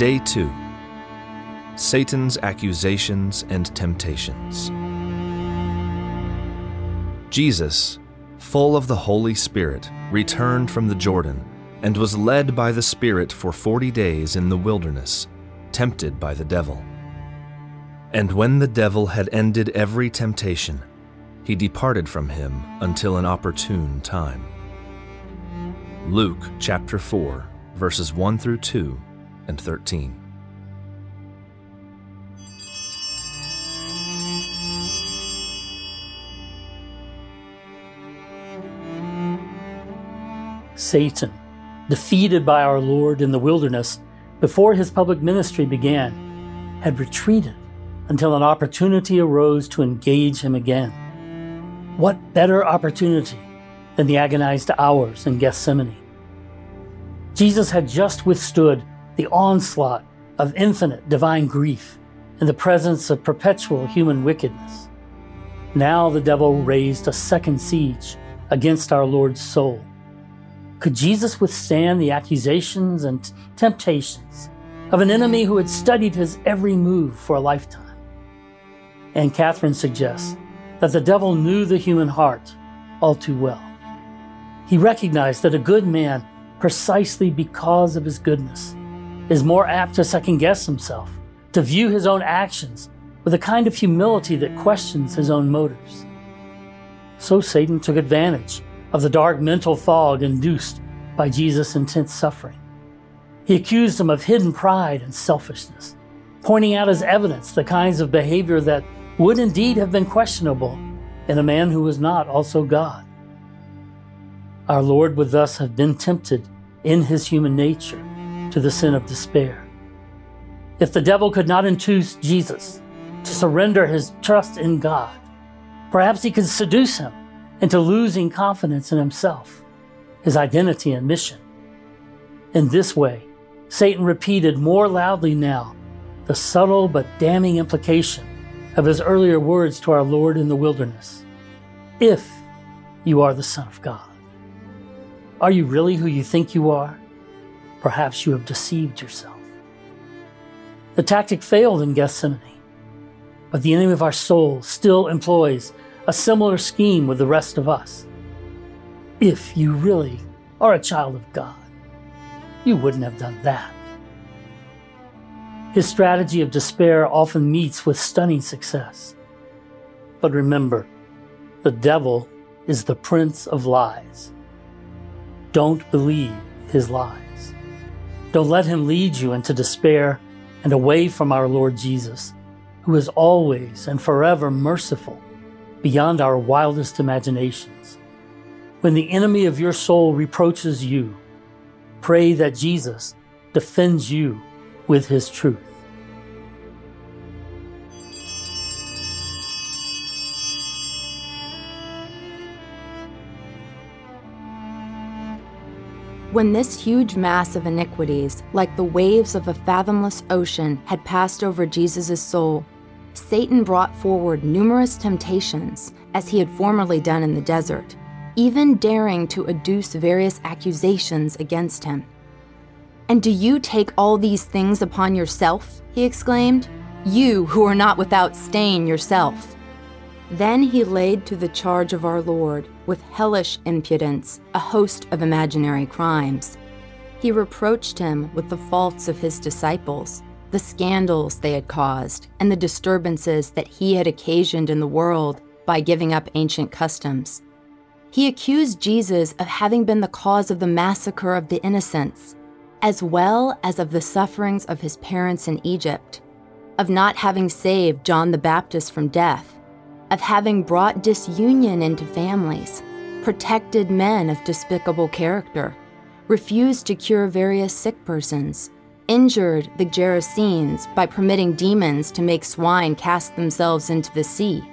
Day 2 Satan's Accusations and Temptations. Jesus, full of the Holy Spirit, returned from the Jordan and was led by the Spirit for forty days in the wilderness, tempted by the devil. And when the devil had ended every temptation, he departed from him until an opportune time. Luke chapter 4, verses 1 through 2 and 13. Satan, defeated by our Lord in the wilderness before his public ministry began, had retreated until an opportunity arose to engage him again. What better opportunity than the agonized hours in Gethsemane? Jesus had just withstood the onslaught of infinite divine grief in the presence of perpetual human wickedness. Now the devil raised a second siege against our Lord's soul. Could Jesus withstand the accusations and temptations of an enemy who had studied his every move for a lifetime? Anne Catherine suggests that the devil knew the human heart all too well. He recognized that a good man, precisely because of his goodness, is more apt to second guess himself, to view his own actions with a kind of humility that questions his own motives. So Satan took advantage of the dark mental fog induced by Jesus' intense suffering. He accused him of hidden pride and selfishness, pointing out as evidence the kinds of behavior that would indeed have been questionable in a man who was not also God. Our Lord would thus have been tempted in his human nature to the sin of despair. If the devil could not induce Jesus to surrender his trust in God, perhaps he could seduce him into losing confidence in himself, his identity and mission. In this way, Satan repeated more loudly now the subtle but damning implication of his earlier words to our Lord in the wilderness If you are the Son of God. Are you really who you think you are? Perhaps you have deceived yourself. The tactic failed in Gethsemane, but the enemy of our soul still employs a similar scheme with the rest of us. If you really are a child of God, you wouldn't have done that. His strategy of despair often meets with stunning success. But remember, the devil is the prince of lies. Don't believe his lies. Don't let him lead you into despair and away from our Lord Jesus, who is always and forever merciful beyond our wildest imaginations. When the enemy of your soul reproaches you, pray that Jesus defends you with his truth. When this huge mass of iniquities, like the waves of a fathomless ocean, had passed over Jesus' soul, Satan brought forward numerous temptations, as he had formerly done in the desert, even daring to adduce various accusations against him. And do you take all these things upon yourself? he exclaimed. You who are not without stain yourself. Then he laid to the charge of our Lord, with hellish impudence, a host of imaginary crimes. He reproached him with the faults of his disciples, the scandals they had caused, and the disturbances that he had occasioned in the world by giving up ancient customs. He accused Jesus of having been the cause of the massacre of the innocents, as well as of the sufferings of his parents in Egypt, of not having saved John the Baptist from death of having brought disunion into families, protected men of despicable character, refused to cure various sick persons, injured the Gerasenes by permitting demons to make swine cast themselves into the sea,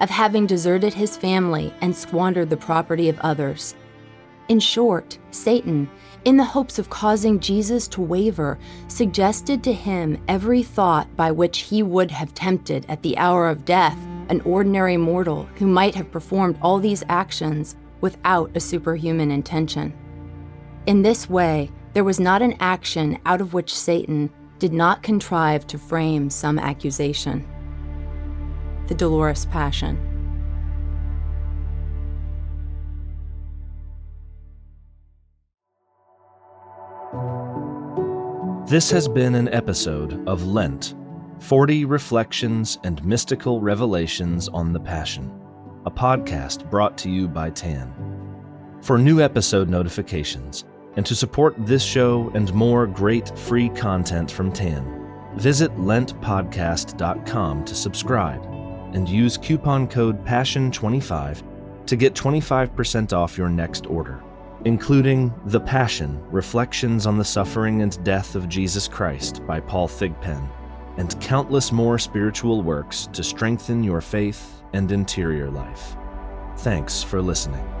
of having deserted his family and squandered the property of others. In short, Satan, in the hopes of causing Jesus to waver, suggested to him every thought by which he would have tempted at the hour of death an ordinary mortal who might have performed all these actions without a superhuman intention. In this way, there was not an action out of which Satan, did not contrive to frame some accusation. The Dolorous Passion. This has been an episode of Lent 40 Reflections and Mystical Revelations on the Passion, a podcast brought to you by TAN. For new episode notifications, and to support this show and more great free content from TAN, visit lentpodcast.com to subscribe and use coupon code PASSION25 to get 25% off your next order including The Passion Reflections on the Suffering and Death of Jesus Christ by Paul Thigpen, and countless more spiritual works to strengthen your faith and interior life. Thanks for listening.